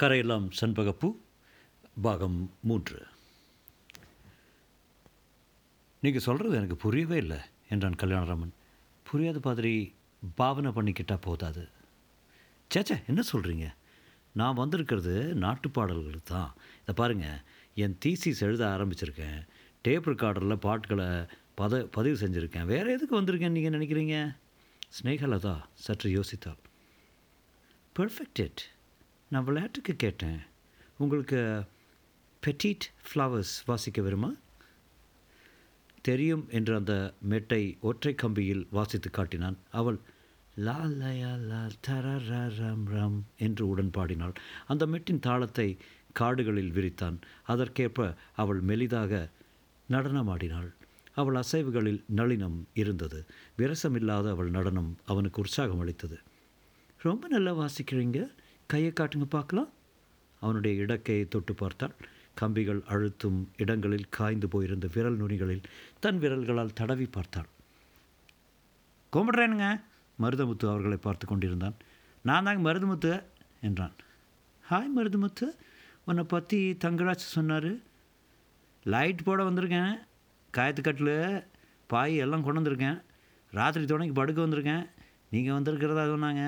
கரையெல்லாம் சண்பகப்பு பாகம் மூன்று. நீங்கள் சொல்கிறது எனக்கு புரியவே இல்லை என்றான் கல்யாணராமன். புரியாத மாதிரி பாவனை பண்ணிக்கிட்டால் போதாது. சேச்சே என்ன சொல்கிறீங்க நான் வந்திருக்கிறது நாட்டு பாடல்களுக்கு தான். இதை பாருங்கள் என் தீசிஸ் எழுத ஆரம்பிச்சிருக்கேன். டேப் ரெக்கார்டரில் பாட்டுகளை பத பதிவு செஞ்சுருக்கேன். வேறு எதுக்கு வந்திருக்கேன் நீங்கள் நினைக்கிறீங்க? ஸ்னேகலதா சற்று யோசித்தாள். பெர்ஃபெக்டட் நான் விளையாட்டுக்கு கேட்டேன். உங்களுக்கு பெட்டிட் ஃப்ளவர்ஸ் வாசிக்க வருமா? தெரியும் என்று அந்த மெட்டை ஒற்றை கம்பியில் வாசித்து காட்டினான். அவள் லா லயா லா தர ரம் ரம் என்று உடன் பாடினாள் அந்த மெட்டின் தாளத்தை காடுகளில் விரித்தான். அதற்கேற்ப அவள் மெலிதாக நடனமாடினாள். அவள் அசைவுகளில் நளினம் இருந்தது. விரசமில்லாத அவள் நடனம் அவனுக்கு உற்சாகம் அளித்தது. ரொம்ப நல்லா வாசிக்கிறீங்க. கையை காட்டுங்க பார்க்கலாம். அவனுடைய இடக்கையை தொட்டு பார்த்தாள் கம்பிகள் அழுத்தும் இடங்களில் காய்ந்து போயிருந்த விரல் நுனிகளில் தன் விரல்களால் தடவி பார்த்தாள் கும்பிட்றேனுங்க மருதமுத்து அவர்களை பார்த்து கொண்டிருந்தான். நான் தாங்க மருதமுத்து என்றான். ஹாய் மருதமுத்து உன்னை பற்றி தங்கராஜ் சொன்னார். லைட் போட வந்திருக்கேன் காயத்துக்கட்டில் பாய் எல்லாம் கொண்டு வந்திருக்கேன். ராத்திரி துணைக்கு படுக்க வந்திருக்கேன். நீங்கள் வந்திருக்கிறதா சொன்னாங்க.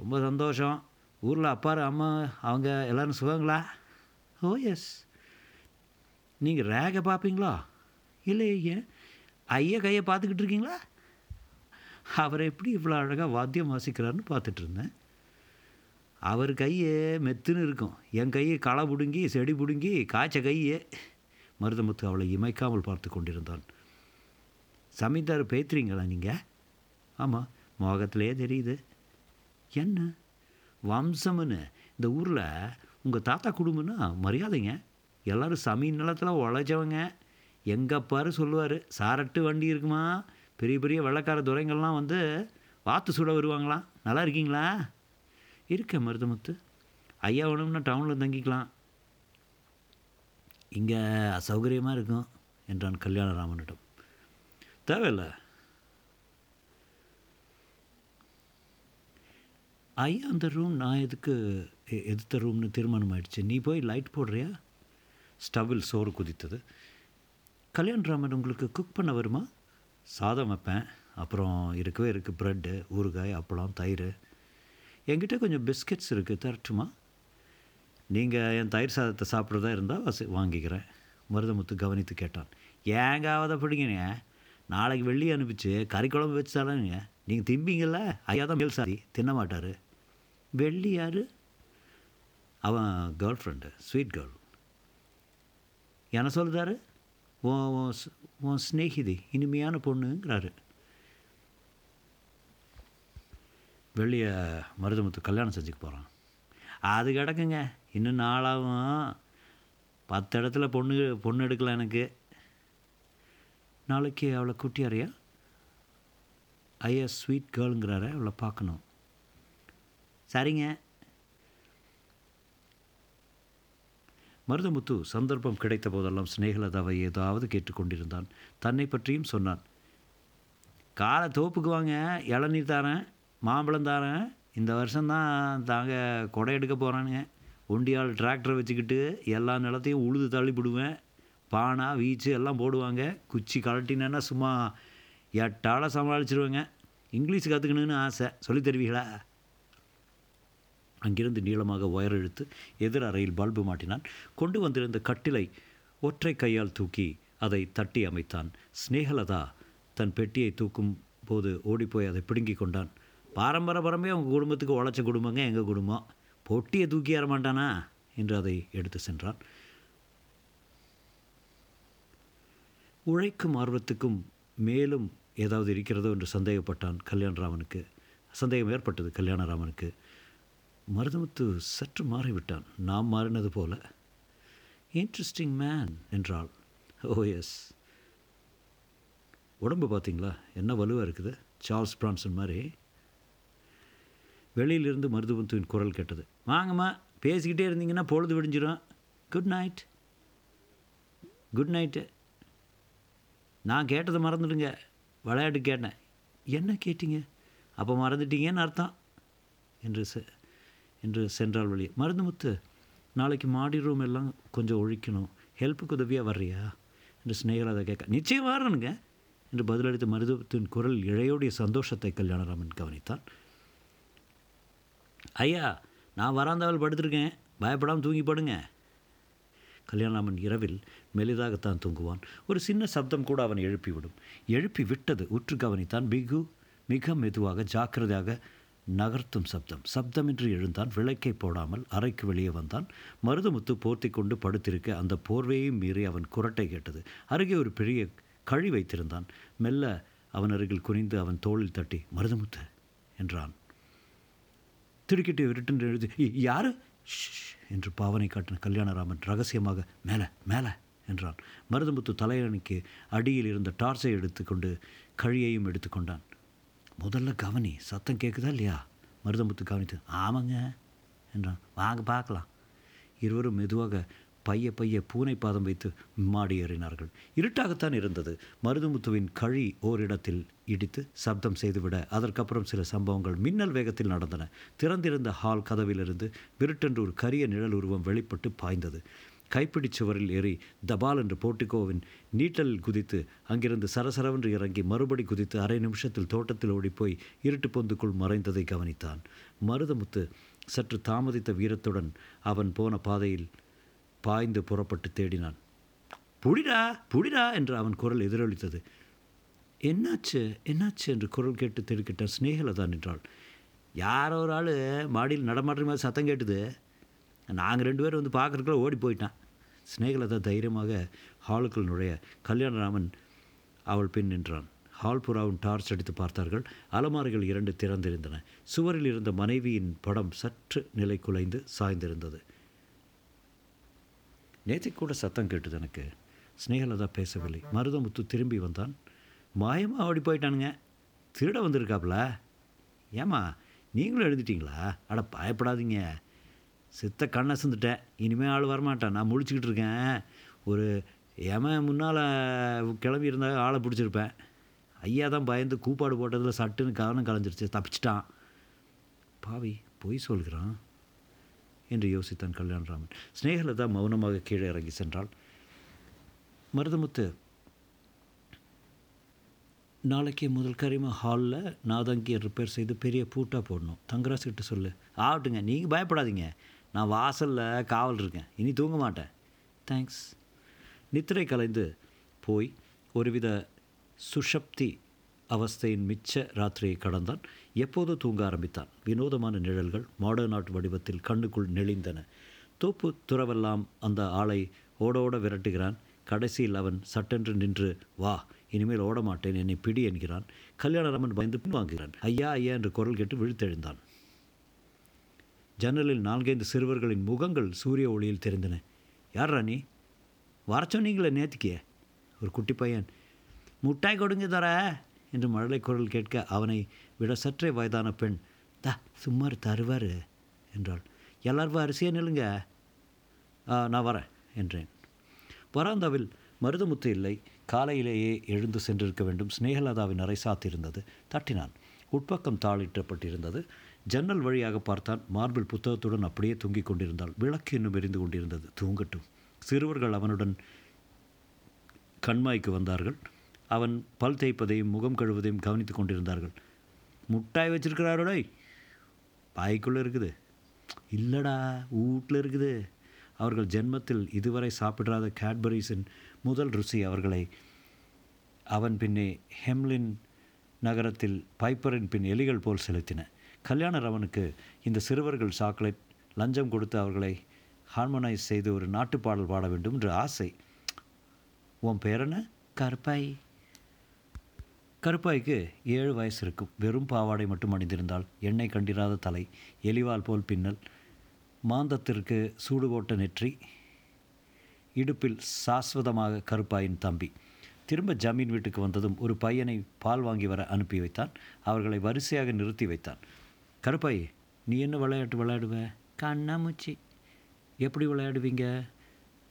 ரொம்ப சந்தோஷம். ஊரில் அப்பாரு அம்மா அவங்க எல்லோரும் சுகங்களா? ஓ எஸ். நீங்கள் ரேகை பார்ப்பீங்களா? இல்லை ஏன்? ஐயா கையை பார்த்துக்கிட்டு இருக்கீங்களா? அவரை எப்படி இவ்வளோ அழகாக வாத்தியம் வாசிக்கிறாருன்னு பார்த்துட்டு இருந்தேன். அவர் கையே மெத்துன்னு இருக்கும். என் கையை களை பிடுங்கி செடி பிடுங்கி காய்ச்ச கையே. மருதமுத்து அவளை இமைக்காமல் பார்த்து கொண்டிருந்தான். சமீந்தார் பேத்துறீங்களா நீங்கள் ஆமாம் மோகத்திலே தெரியுது. என்ன? வம்சம்னு. இந்த ஊரில் உங்கள் தாத்தா குடும்பம்னா மரியாதைங்க. எல்லோரும் சமீன் நிலத்தில் உழைச்சவங்க. எங்கள் பாரு சொல்லுவார் சாரட்டு வண்டி இருக்குமா? பெரிய பெரிய வெள்ளக்கார துறைங்கள்லாம் வந்து வாத்து சுட வருவாங்களாம். நல்லா இருக்கீங்களா? இருக்கேன் மருதமுத்து. ஐயா வேணும்னா டவுனில் தங்கிக்கலாம். இங்கே அசௌகரியமாக இருக்கும் என்றான் கல்யாணராமனிடம். தேவையில்லை. ஐயா அந்த ரூம் நான் எதுக்கு எ- எதிர்த்த ரூம்னு தீர்மானம் ஆயிடுச்சு நீ போய் லைட் போடுறியா? ஸ்டவ்வில் சோறு குதித்தது. கல்யாணராமன் உங்களுக்கு குக் பண்ண வருமா? சாதம் வைப்பேன். அப்புறம் இருக்கவே இருக்குது ப்ரெட்டு ஊறுகாய் அப்பளம் தயிர். என்கிட்ட கொஞ்சம் பிஸ்கெட்ஸ் இருக்குது தரட்டுமா? நீங்கள் என் தயிர் சாதத்தை சாப்பிட்றதா இருந்தால் வசி வாங்கிக்கிறேன். மருதமுத்து கவனித்து கேட்டான். ஏங்க பிடிங்கண்ணே நாளைக்கு வெள்ளி அனுப்பிச்சு கறி குழம்பு வச்சு தரேங்க நீங்கள் திம்பிங்கள்ல ஐயா தான் மேல் சாதி. தின்ன மாட்டார் வெள்ளி யார்? அவன் கேர்ள் ஃப்ரெண்டு ஸ்வீட் கேர்ள் என்ன சொல்கிறாரு உன் உன் உன் ஸ்நேகிதி இனிமையான பொண்ணுங்கிறாரு. வெளியே மருதமுத்து கல்யாணம் செஞ்சுக்க போகிறான் அது கிடக்குங்க. இன்னும் நாளாகும் பத்து இடத்துல பொண்ணு பொண்ணு எடுக்கலாம் எனக்கு. நாளைக்கு அவளை கூட்டியாரியா ஐயா ஸ்வீட் கேர்ளுங்கிறார அவளை பார்க்கணும். சரிங்க. மருதமுத்து சந்தர்ப்பம் கிடைத்த போதெல்லாம் ஸ்நேகலதாவை ஏதாவது கேட்டுக்கொண்டிருந்தான். தன்னை பற்றியும் சொன்னான். காலை தோப்புக்கு வாங்க இளநீர் தாரேன் மாம்பழம் தாரேன் இந்த வருஷம்தான் தாங்க கொடை எடுக்க போகிறானுங்க ஒண்டியால் டிராக்டரை வச்சுக்கிட்டு எல்லா நிலத்தையும் உழுது தள்ளிவிடுவேன் பானா வீச்சு எல்லாம் போடுவாங்க. குச்சி கழட்டினேன்னா சும்மா எட்டால சமாளிச்சிருவேங்க. இங்கிலீஷ் கற்றுக்கணுன்னு ஆசை. சொல்லித் தருவீங்களா? அங்கிருந்து நீளமாக ஒயர் இழுத்து எதிர் அறையில் பல்பு மாட்டினான். கொண்டு வந்திருந்த கட்டிலை ஒற்றை கையால் தூக்கி அதை தட்டி அமைத்தான். ஸ்னேகலதா தன் பெட்டியை தூக்கும் போது ஓடிப்போய் அதை பிடுங்கி கொண்டான். பாரம்பரபரமே உங்கள் அவங்க குடும்பத்துக்கு உழைச்ச குடும்பங்க எங்கள் குடும்பம்? பொட்டியை தூக்கி ஏற மாட்டானா? என்று அதை எடுத்து சென்றான். உழைக்கும் ஆர்வத்துக்கும் மேலும் ஏதாவது இருக்கிறதோ என்று சந்தேகப்பட்டான் கல்யாணராமனுக்கு. சந்தேகம் ஏற்பட்டது கல்யாணராமனுக்கு. மருதமுத்து சற்று மாறிவிட்டான். நாம் மாறினது போல. இன்ட்ரெஸ்டிங் மேன் என்றாள். Oh, ஓ எஸ் உடம்பு பார்த்தீங்களா? என்ன வலுவாக இருக்குது? சார்ல்ஸ் பிரான்சன் மாதிரி. வெளியிலிருந்து மருதுபுத்துவின் குரல் கேட்டது. வாங்கம்மா பேசிக்கிட்டே இருந்தீங்கன்னா பொழுது விடிஞ்சிடும் குட் நைட் குட் நைட்டு நான் கேட்டதை மறந்துடுங்க. விளையாட்டு கேட்டேன். என்ன கேட்டீங்க? அப்போ மறந்துட்டீங்கன்னு அர்த்தம் என்று சார் என்று சென்றால் வழி. மருந்து முத்து நாளைக்கு மாடி ரூம் எல்லாம் கொஞ்சம் ஒழிக்கணும். ஹெல்ப்புக்கு உதவியாக வர்றியா? என்று ஸ்னேகலதா கேட்க நிச்சயம் வரணுங்க. என்று பதிலளித்த மருதுவத்தின் குரல் இழையோடைய சந்தோஷத்தை கல்யாணராமன் கவனித்தான். ஐயா நான் வராந்தாவில் படுத்திருக்கேன். பயப்படாமல் தூங்கி படுங்க. கல்யாணராமன் இரவில் மெலிதாகத்தான் தூங்குவான். ஒரு சின்ன சப்தம் கூட அவனை எழுப்பிவிடும். எழுப்பி விட்டது உற்று கவனித்தான் பிகு மிக மெதுவாக ஜாக்கிரதையாக நகர்த்தும் சப்தம். சப்தமின்றி எழுந்தான் விளக்கை போடாமல் அறைக்கு வெளியே வந்தான். மருதமுத்து போர்த்தி கொண்டு படுத்திருக்க அந்த போர்வையையும் மீறி அவன் குரட்டை கேட்டது. அருகே ஒரு பெரிய கழி வைத்திருந்தான். மெல்ல அவன் அருகில் குனிந்து அவன் தோளில் தட்டி மருதமுத்து என்றான். திடுக்கிட்டு விருட்டென்று எழுதி யாரு? என்று பாவனை காட்டின கல்யாணராமன் ரகசியமாக மேலே மேலே என்றான். மருதமுத்து தலையணிக்கு அடியில் இருந்த டார்ச்சை எடுத்துக்கொண்டு கழியையும் எடுத்துக்கொண்டான். முதல்ல கவனி. சத்தம் கேட்குதா இல்லையா? மருதமுத்து கவனித்து ஆமாங்க என்றான். வாங்க பார்க்கலாம். இருவரும் மெதுவாக பைய பைய பூனை பாதம் வைத்து மாடி ஏறினார்கள். இருட்டாகத்தான் இருந்தது. மருதுமுத்துவின் கழி ஓரிடத்தில் இடித்து சப்தம் செய்துவிட அதற்கப்புறம் சில சம்பவங்கள் மின்னல் வேகத்தில் நடந்தன. திறந்திருந்த ஹால் கதவிலிருந்து விருட்டென்று ஒரு கரிய நிழல் உருவம் வெளிப்பட்டு பாய்ந்தது. கைப்பிடி சுவரில் ஏறி தபால் என்று போர்ட்டிகோவின் நீட்டலில் குதித்து அங்கிருந்து சரசரவென்று இறங்கி மறுபடி குதித்து அரை நிமிஷத்தில் தோட்டத்தில் ஓடிப்போய் இருட்டு பொந்துக்குள் மறைந்ததை கவனித்தான். மருதமுத்து சற்று தாமதித்த வீரத்துடன் அவன் போன பாதையில் பாய்ந்து புறப்பட்டு தேடினான். புடிடா புடிடா என்று அவன் குரல் எதிரொலித்தது. என்னாச்சு என்னாச்சு என்று குரல் கேட்டு திடுக்கிட்டான் ஸ்னேகலதா நின்றாள். யாரோ ஒரு ஆள் மாடியில் நடமாடுற மாதிரி சத்தம் கேட்டுது. நாங்கள் ரெண்டு பேரும் வந்து பார்க்குறக்குள்ள ஓடி போயிட்டான். ஸ்னேகலதா தைரியமாக ஹாலுக்குள் நுழைய கல்யாணராமன் அவள் பின் நின்றான். ஹால் புறாவும் டார்ச் அடித்து பார்த்தார்கள். அலமாரிகள் இரண்டு திறந்திருந்தன. சுவரில் இருந்த மனைவியின் படம் சற்று நிலை குலைந்து சாய்ந்திருந்தது. நேற்று கூட சத்தம் கேட்டது எனக்கு. ஸ்னேகலதா பேசவில்லை. மருதமுத்து திரும்பி வந்தான். மாயமாக ஓடி போயிட்டானுங்க. திருட வந்திருக்காப்புல ஏம்மா நீங்களும் எழுதிட்டீங்களா? அட பயப்படாதீங்க. சித்த கண்ணை சிந்துட்டேன் இனிமேல் ஆள் வரமாட்டான் நான் முழிச்சுக்கிட்டு இருக்கேன். ஒரு எமன் முன்னால் கிளம்பி இருந்தால் ஆளை பிடிச்சிருப்பேன். ஐயா தான் பயந்து கூப்பாடு போட்டதில் சட்டுன்னு கவனம் கலைஞ்சிருச்சு. தப்பிச்சிட்டான். பாவி பொய் சொல்கிறான் என்று யோசித்தான் கல்யாணராமன். ஸ்னேகலதா மௌனமாக கீழே இறங்கி சென்றாள். மருதமுத்து நாளைக்கு முதல் கரிம ஹாலில் நாதங்கியை ரிப்பேர் செய்து பெரிய பூட்டாக போடணும். தங்கராசு கிட்ட சொல்லு. ஆகட்டுங்க. நீங்கள் பயப்படாதீங்க. நான் வாசலில் காவல் இருக்கேன். இனி தூங்க மாட்டேன். தேங்க்ஸ் நித்திரை கலைந்து போய் ஒருவித சுஷப்தி அவஸ்தையின் மிச்ச ராத்திரியை கடந்தான். எப்போது தூங்க ஆரம்பித்தான். வினோதமான நிழல்கள் மாடர்ன் ஆர்ட் வடிவத்தில் கண்ணுக்குள் நெளிந்தன. தோப்பு துறவெல்லாம் அந்த ஆளை ஓடோட விரட்டுகிறான். கடைசியில் அவன் சட்டென்று நின்று வா இனிமேல் ஓட மாட்டேன் என்னை பிடி என்கிறான். கல்யாணராமன் பயந்து பின்வாங்குகிறான். ஐயா ஐயா என்று குரல் கேட்டு விழுத்தெழுந்தான். ஜன்னலில் நான்கைந்து சிறுவர்களின் முகங்கள் சூரிய ஒளியில் தெரிந்தன. யார் ராணி வர சொன்னீங்களே நேத்திக்கே? ஒரு குட்டி பையன். முட்டாய் கொடுங்க தர என்று மழலை குரல் கேட்க அவனை விட சற்றே வயதான பெண் தா சும்மார் தருவார் என்றாள். எல்லாரும் அரிசியே நில்லுங்க? "ஆ, நான் வரேன் என்றேன். வராந்தாவில் மருதமுத்து இல்லை. காலையிலேயே எழுந்து சென்றிருக்க வேண்டும். ஸ்னேகலதாவின் அறை சாத்தியிருந்தது. தட்டினான். உட்பக்கம் தாளிட்டப்பட்டிருந்தது. ஜன்னல் வழியாக பார்த்தான் மார்பிள் புத்தகத்துடன் அப்படியே தூங்கிக் கொண்டிருந்தாள். விளக்கு இன்னும் எரிந்து கொண்டிருந்தது. தூங்கட்டும். சிறுவர்கள் அவனுடன் கண்மாய்க்கு வந்தார்கள். அவன் பல் தேய்ப்பதையும் முகம் கழுவதையும் கவனித்துக் கொண்டிருந்தார்கள். முட்டாய் வச்சிருக்கிறாரோடை. பாய்க்குள்ளே இருக்குது. இல்லைடா வீட்டில் இருக்குது. அவர்கள் ஜென்மத்தில் இதுவரை சாப்பிடாத கேட்பரிஸின் முதல் ருசி அவர்களை. அவன் பின்னே ஹெம்லின் நகரத்தில் பைப்பரின் பின் எலிகள் போல் செலுத்தின. கல்யாணரவனுக்கு இந்த சிறுவர்கள் சாக்லேட் லஞ்சம் கொடுத்து அவர்களை ஹார்மோனைஸ் செய்து ஒரு நாட்டுப்பாடல் பாட வேண்டும் என்று ஆசை. உன் பேர் என்ன? கருப்பாய் கருப்பாய்க்கு ஏழு வயசு இருக்கும். வெறும் பாவாடை மட்டும் அணிந்திருந்தால் எண்ணெய் கண்டிராத தலை எலிவால் போல் பின்னல் மாந்தத்திற்கு சூடுகோட்ட நெற்றி இடுப்பில் சாஸ்வதமாக கருப்பாயின் தம்பி. திரும்ப ஜமீன் வீட்டுக்கு வந்ததும் ஒரு பையனை பால் வாங்கி வர அனுப்பி வைத்தான். அவர்களை வரிசையாக நிறுத்தி வைத்தான். கருப்பாய் நீ என்ன விளையாட்டு விளையாடுவ? கண்ணாமூச்சி. எப்படி விளையாடுவீங்க?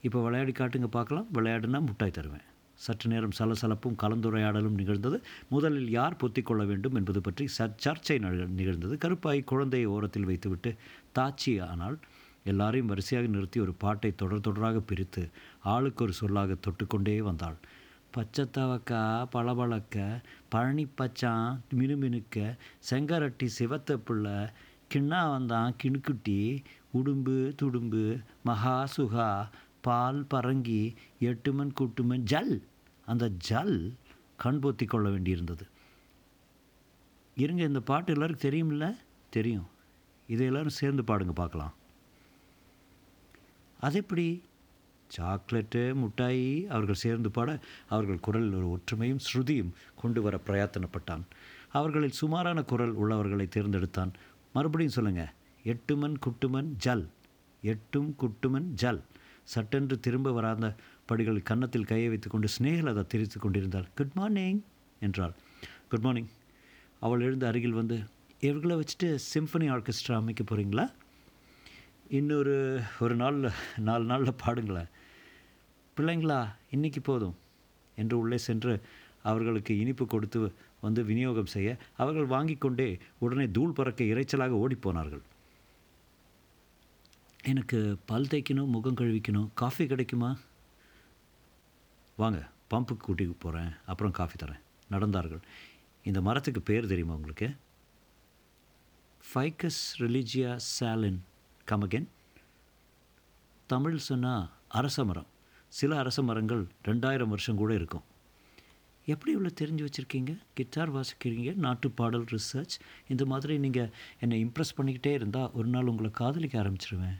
இப்போ விளையாடி காட்டுங்க பார்க்கலாம். விளையாடுனா முட்டாய் தருவேன். சற்று நேரம் சலசலப்பும் கலந்துரையாடலும் நிகழ்ந்தது. முதலில் யார் பொத்திக்கொள்ள வேண்டும் என்பது பற்றி ச சர்ச்சை நிகழ்ந்தது. கருப்பாய் குழந்தையை ஓரத்தில் வைத்துவிட்டு தாச்சி ஆனால் எல்லாரையும் வரிசையாக நிறுத்தி ஒரு பாட்டை தொடர் தொடராக பிரித்து ஆளுக்கு ஒரு சொல்லாக தொட்டுக்கொண்டே வந்தாள். பச்சைத்தவக்கா பளபளக்க பழனி பச்சான் மினுமினுக்க செங்கரட்டி சிவத்த பிள்ளை கிண்ணா வந்தான் கிணுக்குட்டி உடும்பு துடும்பு மகா சுகா பால் பரங்கி எட்டுமன் கூட்டுமன் ஜல். அந்த ஜல் கண் பொத்தி கொள்ள வேண்டியிருந்தது. இருங்க இந்த பாட்டு எல்லோருக்கும் தெரியுமில்ல? தெரியும். இதை எல்லோரும் சேர்ந்து பாடுங்க பார்க்கலாம். அது எப்படி சாக்லேட்டு முட்டாயி அவர்கள் சேர்ந்து பாட அவர்கள் குரலில் ஒரு ஒற்றுமையும் ஸ்ருதியும் கொண்டு வர பிரயத்தனப்பட்டான். அவர்களில் சுமாரான குரல் உள்ளவர்களை தேர்ந்தெடுத்தான். மறுபடியும் சொல்லுங்கள் எட்டுமன் குட்டுமன் ஜல் எட்டும் குட்டுமன் ஜல். சட்டென்று திரும்ப வராத படிகள் கன்னத்தில் கையை வைத்துக்கொண்டு ஸ்னேகலதா தெரிவித்து கொண்டிருந்தாள். குட் மார்னிங் என்றாள். குட் மார்னிங் அவள் எழுந்து அருகில் வந்து இவர்களை வச்சுட்டு சிம்பனி ஆர்கெஸ்ட்ரா அமைக்க போகிறீங்களா இன்னொரு ஒரு நாளில் நாலு நாளில் பாடுங்களேன். பிள்ளைங்களா இன்னைக்கு போதும் என்று உள்ளே சென்று அவர்களுக்கு இனிப்பு கொடுத்து வந்து விநியோகம் செய்ய அவர்கள் வாங்கி கொண்டே உடனே தூள் பறக்க இரைச்சலாக ஓடிப்போனார்கள் எனக்கு பல் தேய்க்கணும் முகம் கழுவிக்கணும் காஃபி கிடைக்குமா? வாங்க பம்புக்கு கூட்டி போகிறேன் அப்புறம் காஃபி தரேன் நடந்தார்கள். இந்த மரத்துக்கு பேர் தெரியுமா உங்களுக்கு? Ficus religiosa சாலின். கமகன் தமிழ் சொன்னால் அரச மரம். சில அரச மரங்கள் ரெண்டாயிரம் வருஷம் கூட இருக்கும். எப்படி இவ்வளோ தெரிஞ்சு வச்சுருக்கீங்க? கிட்டார் வாசிக்கிறீங்க? நாட்டு பாடல் ரிசர்ச் இந்த மாதிரி நீங்கள் என்னை இம்ப்ரெஸ் பண்ணிக்கிட்டே இருந்தால் ஒரு நாள் உங்களை காதலிக்க ஆரம்பிச்சிருவேன்.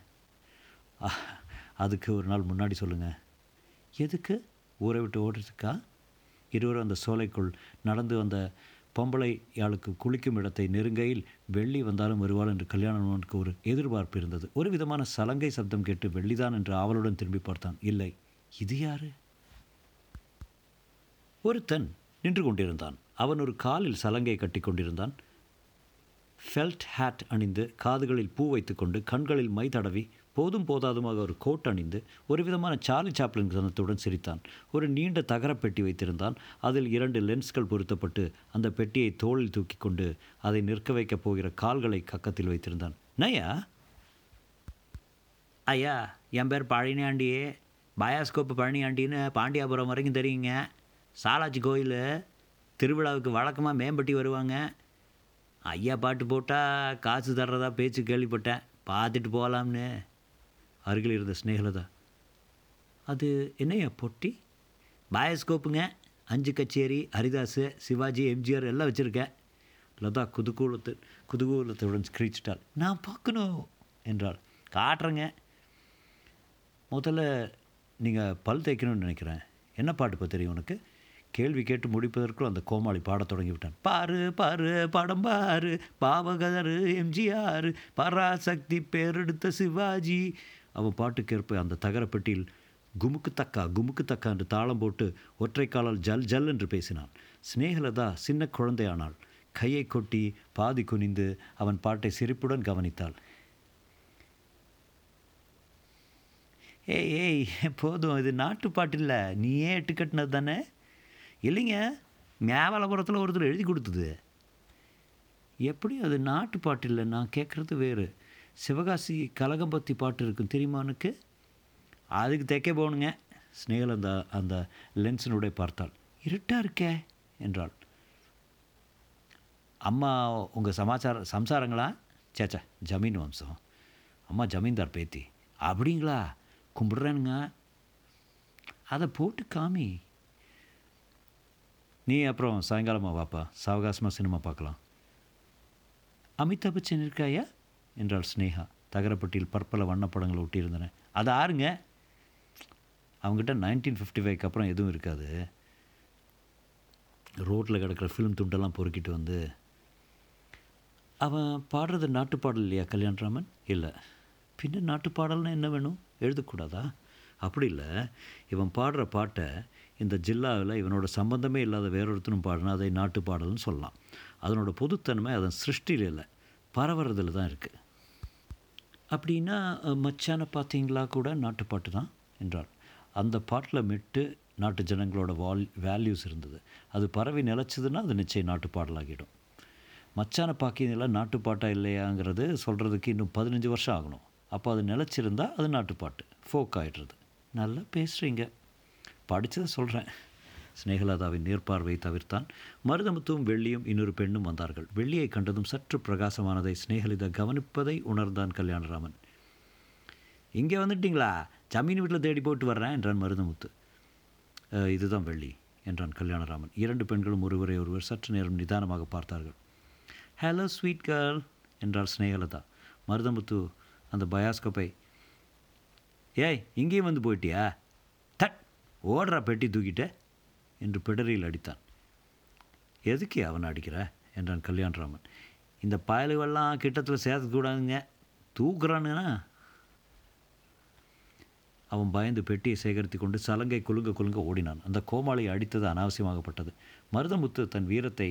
அதுக்கு ஒரு நாள் முன்னாடி சொல்லுங்கள் எதுக்கு? ஊரை விட்டு ஓடுறதுக்கா? இருவரும் அந்த சோலைக்குள் நடந்து வந்த பொம்பளை யாளுக்கு குளிக்கும் இடத்தை நெருங்கையில் வெள்ளி வந்தாலும் வருவாள் என்று கல்யாணவனுக்கு ஒரு எதிர்பார்ப்பு இருந்தது. ஒரு விதமான சலங்கை சப்தம் கேட்டு வெள்ளிதான் என்று ஆவலுடன் திரும்பி பார்த்தான். இல்லை இது யாரு? ஒருத்தன் நின்று கொண்டிருந்தான். அவன் ஒரு காலில் சலங்கை கட்டி கொண்டிருந்தான். ஃபெல்ட் ஹேட் அணிந்து காதுகளில் பூ வைத்துக்கொண்டு கண்களில் மை தடவி போதும் போதாதுமாக ஒரு கோட் அணிந்து ஒரு விதமான சார்லி சாப்ளின் சனத்துடன் சிரித்தான். ஒரு நீண்ட தகரப் பெட்டி வைத்திருந்தான். அதில் இரண்டு லென்ஸ்கள் பொருத்தப்பட்டு அந்த பெட்டியை தோளில் தூக்கி கொண்டு அதை நிற்க வைக்கப் போகிற கால்களை கக்கத்தில் வைத்திருந்தான். நையா? ஐயா என் பேர் பழனியாண்டி பயாஸ்கோப்பு பழனியாண்டின்னு பாண்டியாபுரம் வரைக்கும் தெரியுங்க. சாலாஜி கோயில் திருவிழாவுக்கு வழக்கமாக மேம்பட்டி வருவாங்க. ஐயா பாட்டு போட்டால் காசு தர்றதா பேச்சு கேள்விப்பட்டேன். பார்த்துட்டு போகலாம்னு அருகில் இருந்த ஸ்னேகலதா அது என்னையா பொட்டி? பயோஸ்கோப்புங்க அஞ்சு கச்சேரி ஹரிதாஸ் சிவாஜி எம்ஜிஆர் எல்லாம் வச்சுருக்கேன். லதா குதுகூலத்து குதுகூலத்துடன் ஸ்கிரீச்சிட்டாள் நான் பார்க்கணும் என்றாள். காட்டுறேங்க. முதல்ல நீங்கள் பல் தேய்க்கணும்னு நினைக்கிறேன். என்ன பாட்டு இப்போ தெரியும் உனக்கு? கேள்வி கேட்டு முடிப்பதற்குள் அந்த கோமாளி பாடத் தொடங்கி விட்டான் பாரு பாரு படம் பாரு. பாவகதரு எம்ஜிஆர். பராசக்தி பேரெடுத்த சிவாஜி. அவன் பாட்டுக்கேற்ப அந்த தகரப்பெட்டியில் குமுக்கு தக்கா குமுக்கு தக்கா என்று தாளம் போட்டு ஒற்றை காலால் ஜல் ஜல் என்று பேசினான். சிநேகலதா சின்ன குழந்தையானாள். கையை கொட்டி பாதி குனிந்து அவன் பாட்டை சிரிப்புடன் கவனித்தாள். ஏய் ஏய் போதும் இது நாட்டு பாட்டு இல்லை. நீயே எட்டு கட்டினது தானே? இல்லைங்க மேவலபுரத்தில் ஒருத்தர் எழுதி கொடுத்தது. எப்படி அது நாட்டு பாட்டு இல்லை நான் கேட்குறது வேறு. சிவகாசி கலகம்பத்தி பாட்டு இருக்கும் தெரியுமானுக்கு அதுக்கு தைக்க போகணுங்க. ஸ்னேகல் அந்த அந்த லென்ஸினுடைய பார்த்தாள். இருட்டாக இருக்கே என்றாள். அம்மா உங்கள் சமாச்சார சம்சாரங்களா? சேச்சா ஜமீன் வம்சம். அம்மா ஜமீன்தார் பேத்தி. அப்படிங்களா? கும்பிட்றேனுங்க. அதை போட்டு காமி. நீ அப்புறம் சாயங்காலமாக வாப்பா. சாவகாசமாக சினிமா பார்க்கலாம் அமிதாப் பச்சன் இருக்காயா? என்றாள் ஸ்னேகா தகரப்பட்டியில் பற்பல வண்ணப்படங்களை ஒட்டியிருந்தன. அது ஆறுங்க? அவங்ககிட்ட நைன்டீன் ஃபிஃப்டி ஃபைவ்க்கு அப்புறம் எதுவும் இருக்காது. ரோட்டில் கிடக்கிற ஃபிலிம் துண்டெல்லாம் பொறுக்கிட்டு வந்து அவன் பாடுறது நாட்டுப்பாடல் இல்லையா கல்யாணராமன்? இல்லை. பின்ன நாட்டுப்பாடல்னா என்ன வேணும்? எழுதக்கூடாதா? அப்படி இல்லை. இவன் பாடுற பாட்டை இந்த ஜில்லாவில் இவனோட சம்பந்தமே இல்லாத வேறொருத்தனும் பாடினா அதை நாட்டுப்பாடல்னு சொல்லலாம். அதனோட பொதுத்தன்மை அதன் சிருஷ்டியில் இல்லை. பரவுறதுல தான் இருக்குது அப்படின்னா மச்சானை பார்த்தீங்களா கூட நாட்டுப்பாட்டு தான் என்றார் அந்த பாட்டில் மெட்டு நாட்டு ஜனங்களோட வால் வேல்யூஸ் இருந்தது. அது பரவி நிலச்சதுன்னா அது நிச்சயம் நாட்டுப்பாடலாகிடும் மச்சான பாக்கியதெல்லாம் நாட்டுப்பாட்டா இல்லையாங்கிறது சொல்கிறதுக்கு இன்னும் பதினஞ்சு வருஷம் ஆகணும். அப்போ அது நிலச்சிருந்தால் அது நாட்டுப்பாட்டு ஃபோக் ஆகிடுறது நல்லா பேசுகிறீங்க படித்ததை சொல்கிறேன் சினேகலதாவின் நேர்பார்வை தவிர்த்தான். மருதமுத்துவும் வெள்ளியும் இன்னொரு பெண்ணும் வந்தார்கள். வெள்ளியை கண்டதும் சற்று பிரகாசமானதை சினேகலிதா கவனிப்பதை உணர்ந்தான் கல்யாணராமன். இங்கே வந்துட்டிங்களா? ஜமீன் வீட்டில் தேடி போட்டு வர்றேன் என்றான் மருதமுத்து. இதுதான் வெள்ளி என்றான் கல்யாணராமன். இரண்டு பெண்களும் ஒருவரை ஒருவர் சற்று நேரம் நிதானமாக பார்த்தார்கள். ஹலோ ஸ்வீட் கேர்ள் என்றாள் ஸ்னேகலதா மருதமுத்து அந்த பயாஸ்கோப்பை. ஏய் இங்கேயும் வந்து போயிட்டியா? தட் ஓடுறா பெட்டி தூக்கிட்ட. என்று பிடரியில் அடித்தான். எதுக்கு அவனை அடிக்கிற? என்றான் கல்யாண்ராமன். இந்த பயலுவெல்லாம் கிட்டத்தில் சேர்த்துக்கூடாதுங்க தூக்குறானுங்கன்னா அவன் பயந்து பெட்டியை சேகரித்து கொண்டு சலங்கை குலுங்க குலுங்க ஓடினான். அந்த கோமாளி அடித்தது அனாவசியமாகப்பட்டது. மருதமுத்து தன் வீரத்தை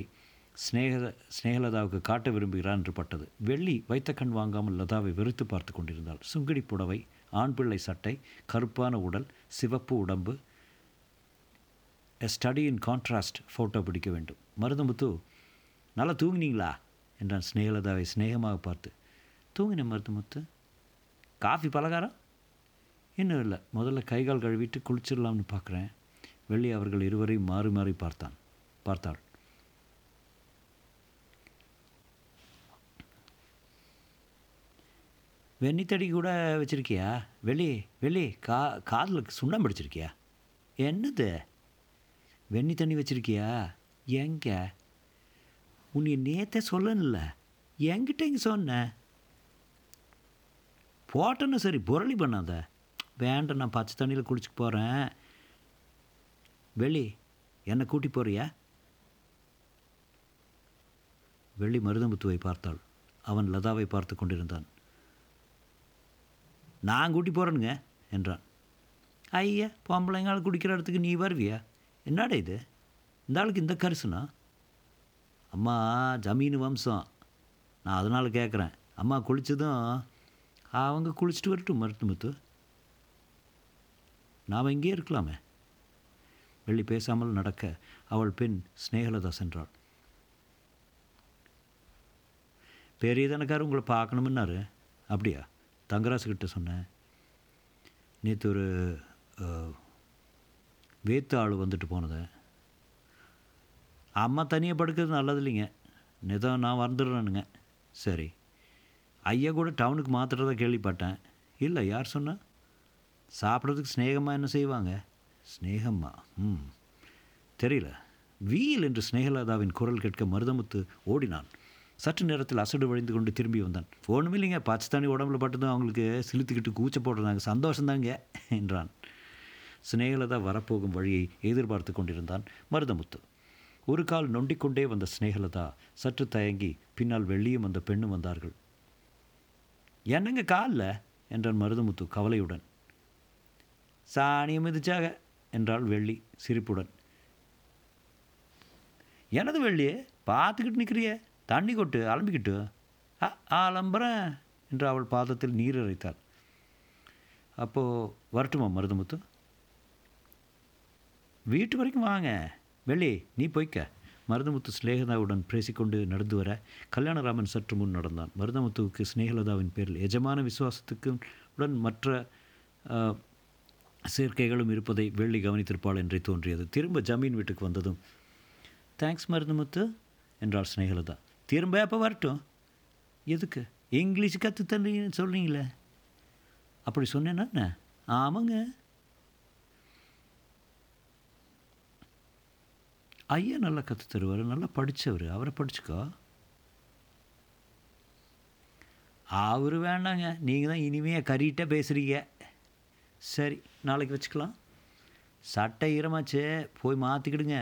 ஸ்னேக ஸ்னேகலதாவுக்கு காட்ட விரும்புகிறான் என்று பட்டது. வெள்ளி வைத்த கண் வாங்காமல் லதாவை வெறுத்து பார்த்து கொண்டிருந்தாள். சுங்கடி புடவை ஆண் பிள்ளை சட்டை கருப்பான உடல் சிவப்பு உடம்பு a study in contrast photo பிடிக்க வேண்டும். மருதமுத்து நல்லா தூங்கினீங்களா? என்றான் ஸ்னேகலதாவை சிநேகமாக பார்த்து. தூங்கினேன் மருதமுத்து காஃபி பலகாரம்? இன்னும் இல்லை. முதல்ல கைகால் கழுவிட்டு குளிச்சிடலாம்னு பார்க்குறேன். வெள்ளி அவர்கள் இருவரையும் மாறி மாறி பார்த்தான். பார்த்தாள். வெண்ணித்தடி கூட வச்சுருக்கியா? வெளி வெளி கா காதில் சுண்ணம் பிடிச்சிருக்கியா என்னது? வெண்ணி தண்ணி வச்சுருக்கியா? எங்க உன்னை நேற்றே சொல்லணும்ல. என்கிட்ட இங்கே சொன்ன. போட்டேன்னு சரி புரளி பண்ணாத. வேண்டாம் நான் பச்சை தண்ணியில் குளிச்சுக்க போகிறேன் வெளி என்னை கூட்டி போறியா? வெள்ளி மருதமுத்துவை பார்த்தாள். அவன் லதாவை பார்த்து கொண்டிருந்தான். நான் கூட்டி போகிறேனுங்க என்றான். ஐயா பொம்பளைங்கால் குடிக்கிற இடத்துக்கு நீ வருவியா? என்னடா இது? இந்த ஆளுக்கு இந்த கரிசுனா? அம்மா ஜமீன் வம்சம். நான் அதனால் கேட்குறேன் அம்மா குளித்ததும் அவங்க குளிச்சுட்டு வரட்டும் மருத்துவமுத்து நாம் இங்கேயே இருக்கலாமே. வெள்ளி பேசாமல் நடக்க அவள் பெண் ஸ்னேகலதா சென்றாள். பெரியதனக்கார் உங்களை பார்க்கணுமுன்னாரு அப்படியா? தங்கராசுக்கிட்ட சொன்னேன். நேற்று ஒரு வேத்து ஆள் வந்துட்டு போனது. அம்மா தனியாக படுக்கிறது நல்லது இல்லைங்க நிதம் நான் வந்துடுறேனுங்க சரி. ஐயா கூட டவுனுக்கு மாத்துறதா கேள்விப்பட்டேன். இல்லை யார் சொன்னா? சாப்பிட்றதுக்கு ஸ்நேகமாக என்ன செய்வாங்க? ஸ்நேகம்மா ம். தெரியல. வீல் என்று ஸ்நேகலதாவின் குரல் கேட்க மருதமுத்து ஓடினான். சற்று நேரத்தில் அசடு வழிந்து கொண்டு திரும்பி வந்தான். ஒன்றும் இல்லைங்க பச்சை தண்ணி உடம்புல பட்டதும் அவங்களுக்கு சிலுத்துக்கிட்டு கூச்ச போடுறாங்க சந்தோஷந்தாங்க என்றான். சிநேகலதா வரப்போகும் வழியை எதிர்பார்த்து கொண்டிருந்தான் மருதமுத்து. ஒரு கால் நொண்டிக்கொண்டே வந்த சிநேகலதா சற்று தயங்கி பின்னால் வெள்ளியும் அந்த பெண்ணும் வந்தார்கள். என்னங்க காலில்? என்றான் மருதமுத்து கவலையுடன். சாணியம் மிதிச்சாக என்றாள் வெள்ளி சிரிப்புடன். எனது வெள்ளியே பார்த்துக்கிட்டு நிற்கிறியே தண்ணி கொட்டு அலம்பிக்கிட்டு. ஆ ஆலம்புறேன் என்று அவள் பாதத்தில் நீர் இறைத்தாள் அப்போது வரட்டுமா மருதமுத்து? வீட்டு வரைக்கும் வாங்க. வெள்ளி நீ போய்க்க. மருதமுத்து ஸ்நேகதாவுடன் பேசிக்கொண்டு நடந்து வர கல்யாணராமன் சற்று முன் நடந்தான். மருதமுத்துவுக்கு ஸ்நேகலதாவின் பேரில் எஜமான விசுவாசத்துக்கு உடன் மற்ற சேர்க்கைகளும் இருப்பதை வெள்ளி கவனித்திருப்பாள் என்றே தோன்றியது. திரும்ப ஜமீன் வீட்டுக்கு வந்ததும் தேங்க்ஸ் மருதமுத்து என்றாள் ஸ்நேகலதா திரும்ப எப்போ வரட்டும். எதுக்கு? இங்கிலீஷ் கற்று தந்தீங்கன்னு சொல்கிறீங்களே அப்படி சொன்னேன்னா என்ன? ஆமாங்க. ஐயா நல்லா கற்று தருவார் நல்லா படித்தவர் அவரை படிச்சுக்கோ. அவர் வேண்டாங்க. நீங்கள் தான் இனிமையாக கறிகிட்ட பேசுகிறீங்க சரி நாளைக்கு வச்சுக்கலாம். சட்டை ஈரமாச்சே. போய் மாற்றிக்கிடுங்க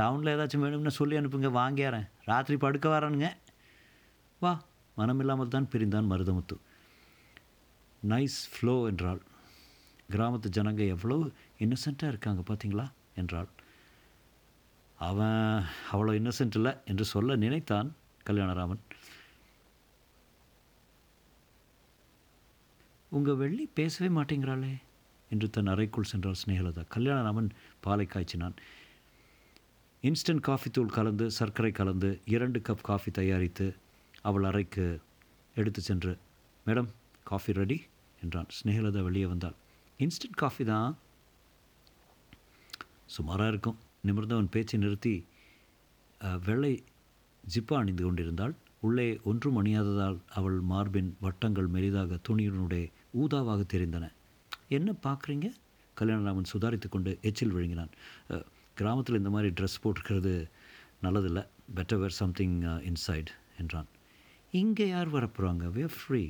டவுனில் ஏதாச்சும் வேணும்னு சொல்லி அனுப்புங்க. வாங்கியாரேன் ராத்திரி படுக்க வரானுங்க. வா. மனமில்லாமல் தான் பிரிந்தான் மருதமுத்து. நைஸ் ஃப்ளோ என்றாள். கிராமத்து ஜனங்க எவ்வளோ இன்னசென்ட்டாக இருக்காங்க பார்த்தீங்களா என்றாள். அவன் அவ்வளோ இன்னசென்ட் இல்லை என்று சொல்ல நினைத்தான் கல்யாணராமன். உங்கள் வெள்ளி பேசவே மாட்டேங்கிறாளே என்று தன் அறைக்குள் சென்றாள் ஸ்நேகலதா கல்யாணராமன் பாலை காய்ச்சினான். இன்ஸ்டன்ட் காஃபி தூள் கலந்து சர்க்கரை கலந்து இரண்டு கப் காஃபி தயாரித்து அவள் அறைக்கு எடுத்து சென்று மேடம் காஃபி ரெடி என்றான். ஸ்நேகலதா வெளியே வந்தாள். இன்ஸ்டன்ட் காஃபி தான். சுமாராக இருக்கும். நிமிர்ந்தவன் பேச்சை நிறுத்தி வெள்ளை ஜிப்பா அணிந்து கொண்டிருந்தாள். உள்ளே ஒன்றும் அணியாததால் அவள் மார்பின் வட்டங்கள் மெலிதாக துணியினுடைய ஊதாவாக தெரிந்தன. என்ன பார்க்குறீங்க? கல்யாணராமன் சுதாரித்து கொண்டு எச்சில் விழுங்கினான். கிராமத்தில் இந்த மாதிரி ட்ரெஸ் போட்டிருக்கிறது நல்லதில்லை. பெட்டர் வேர் சம்திங் இன்சைட் என்றான். இங்கே யார் வரப்போகிறாங்க வே ஃப்ரீ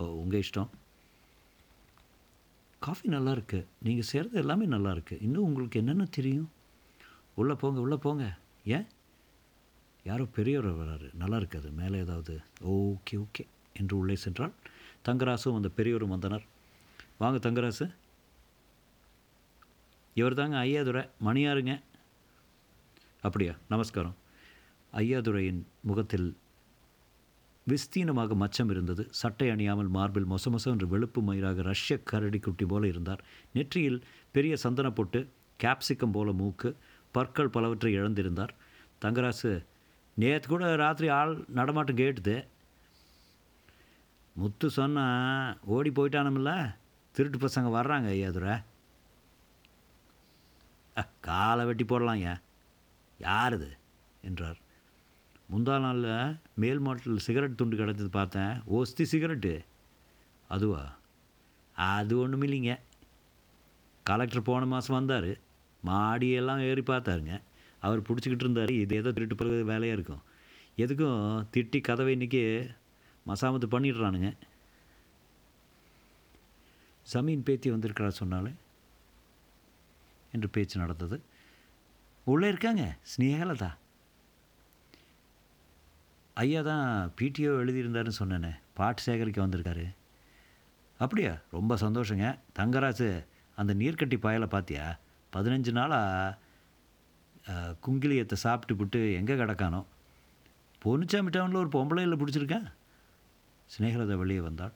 ஓ உங்கள் இஷ்டம். காஃபி நல்லா இருக்குது நீங்கள் செய்கிறது எல்லாமே நல்லா இருக்குது இன்னும் உங்களுக்கு என்னென்ன தெரியும்? உள்ளே போங்க உள்ளே போங்க. ஏன்? யாரோ பெரியவர் வராரு. நல்லா இருக்காது மேலே ஏதாவது ஓகே ஓகே என்று உள்ளே சென்றால் தங்கராசும் அந்த பெரியவரும் வந்தனர். வாங்க தங்கராசு. இவர் தாங்க ஐயாதுரை. மணியாருங்க. அப்படியா? நமஸ்காரம். ஐயாதுரையின் முகத்தில் விஸ்தீனமாக மச்சம் இருந்தது. சட்டை அணியாமல் மார்பில் மொசமொச என்று வெளுப்பு மயிராக ரஷ்ய கரடி குட்டி போல இருந்தார். நெற்றியில் பெரிய சந்தன போட்டு கேப்சிக்கம் போல மூக்கு பற்கள் பலவற்றை இழந்திருந்தார். தங்கராசு நேற்று கூட ராத்திரி ஆள் நடமாட்டம் கேட்டுது முத்து சொன்னா ஓடி போயிட்டானுமில்ல? திருட்டு பசங்க வர்றாங்க ஐயாதுரை அ, காலை வெட்டி போடலாங்க யார் இது? என்றார். முந்தா நாளில் மேல் மாட்டில் சிகரெட் துண்டு கிடச்சது பார்த்தேன். ஒஸ்தி சிகரெட்டு. அதுவா? அது ஒன்றும் இல்லைங்க கலெக்டர் போன மாதம் வந்தார். மாடியெல்லாம் ஏறி பார்த்தாருங்க. அவர் பிடிச்சிக்கிட்டு இருந்தார். இது ஏதோ திருட்டு பிறகு வேலையாக இருக்கும். எதுக்கும் திட்டி கதவை இன்றைக்கி மசாமத்து பண்ணிடுறானுங்க. சமீன் பேத்தி வந்திருக்கிறா சொன்னாலே என்று பேச்சு நடந்தது. உள்ளே இருக்காங்க. ஸ்னேகலதா. ஐயா தான் பிடிஓ எழுதியிருந்தாருன்னு சொன்னேனே. பாட்டு சேகரிக்க வந்திருக்காரு. அப்படியா? ரொம்ப சந்தோஷங்க. தங்கராசு அந்த நீர்க்கட்டி பாயலை பார்த்தியா? பதினஞ்சு நாளாக குங்கிலியத்தை சாப்பிட்டு விட்டு எங்கே கிடக்கானோ? பொன்னிச்சாமி டவுனில் ஒரு பொம்பளையில் பிடிச்சிருக்கேன். சிநேகலதா வெளியே வந்தாள்.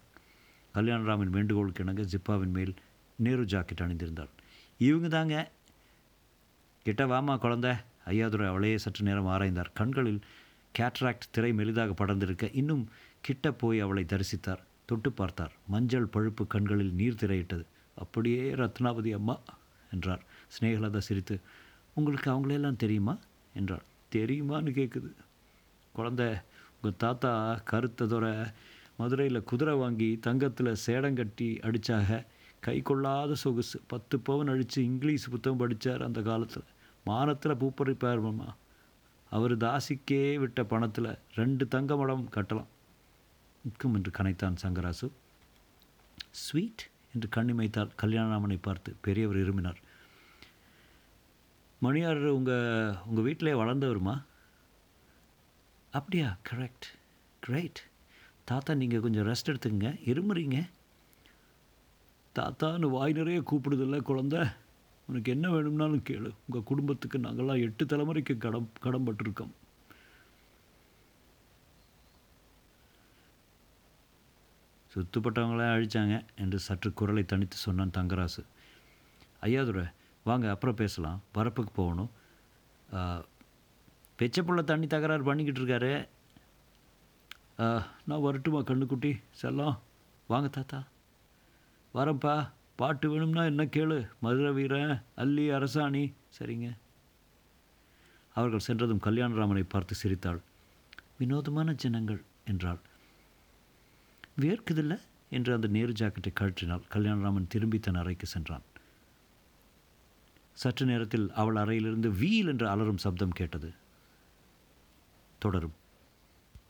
கல்யாணராமன் வேண்டுகோளுக்கு இணங்க ஜிப்பாவின் மேல் நேரு ஜாக்கெட் அணிந்திருந்தாள். இவங்க தாங்க. கிட்ட வாமா குழந்தை. ஐயாதுரை அவளையே சற்று நேரம் ஆராய்ந்தார். கண்களில் கேட்ராக்ட் திரை மெலிதாக படர்ந்திருக்க இன்னும் கிட்ட போய் அவளை தரிசித்தார். தொட்டு பார்த்தார். மஞ்சள் பழுப்பு கண்களில் நீர் திரையிட்டது. அப்படியே ரத்னாவதி அம்மா என்றார். ஸ்னேகலதா சிரித்து உங்களுக்கு அவங்களெல்லாம் தெரியுமா? என்றாள். தெரியுமான்னு கேட்குது குழந்த உங்கள் தாத்தா கருத்ததோட மதுரையில் குதிரை வாங்கி தங்கத்தில் சேடங்கட்டி அடித்தாக கை கொள்ளாத சொகுசு. பத்து பவன் அடித்து இங்கிலீஷ் புத்தகம் படித்தார் அந்த காலத்தில். மானத்தில் பூப்பறிப்பார் மாமா. அவர் தாசிக்கே விட்ட பணத்தில் ரெண்டு தங்க மடம் கட்டலாம். நிற்கும் என்று கனைத்தான் சங்கராசு. ஸ்வீட்? என்று கண்ணிமைத்தால் கல்யாணராமனை பார்த்து பெரியவர் இருமினார். மணியார் உங்கள் உங்கள் வீட்டிலே வளர்ந்தவருமா? அப்படியா கரெக்ட் கிரேட் தாத்தா நீங்கள் கொஞ்சம் ரெஸ்ட் எடுத்துக்கங்க. இருமுறீங்க. தாத்தான்னு வாய் நிறைய கூப்பிடுதில்ல குழந்த. உனக்கு என்ன வேணும்னாலும் கேளு. உங்கள் குடும்பத்துக்கு நாங்கள்லாம் எட்டு தலைமுறைக்கு கடம் கடன்பட்டிருக்கோம் சுத்துப்பட்டவங்களே அழிச்சாங்க என்று சற்று குரலை தனித்து சொன்னான் தங்கராசு. ஐயாதுரை வாங்க அப்புறம் பேசலாம். வரப்புக்கு போகணும். பெச்ச பிள்ளை தண்ணி தகராறு பண்ணிக்கிட்டு இருக்காரு. நான் வரட்டுமா கண்ணுக்குட்டி? செல்லம் வாங்க தாத்தா. வரேன்ப்பா பாட்டு வேணும்னா என்ன கேளு. மதுரை வீரன் அல்லி அரசாணி. சரிங்க. அவர்கள் சென்றதும் கல்யாணராமனை பார்த்து சிரித்தாள். வினோதமான ஜனங்கள் என்றாள். வேர்க்குதில்ல என்று அந்த நேரு ஜாக்கெட்டை கழற்றினாள். கல்யாணராமன் திரும்பி தன் அறைக்கு சென்றான். சற்று நேரத்தில் அவள் அறையிலிருந்து வீல் என்று அலறும் சப்தம் கேட்டது. தொடரும்.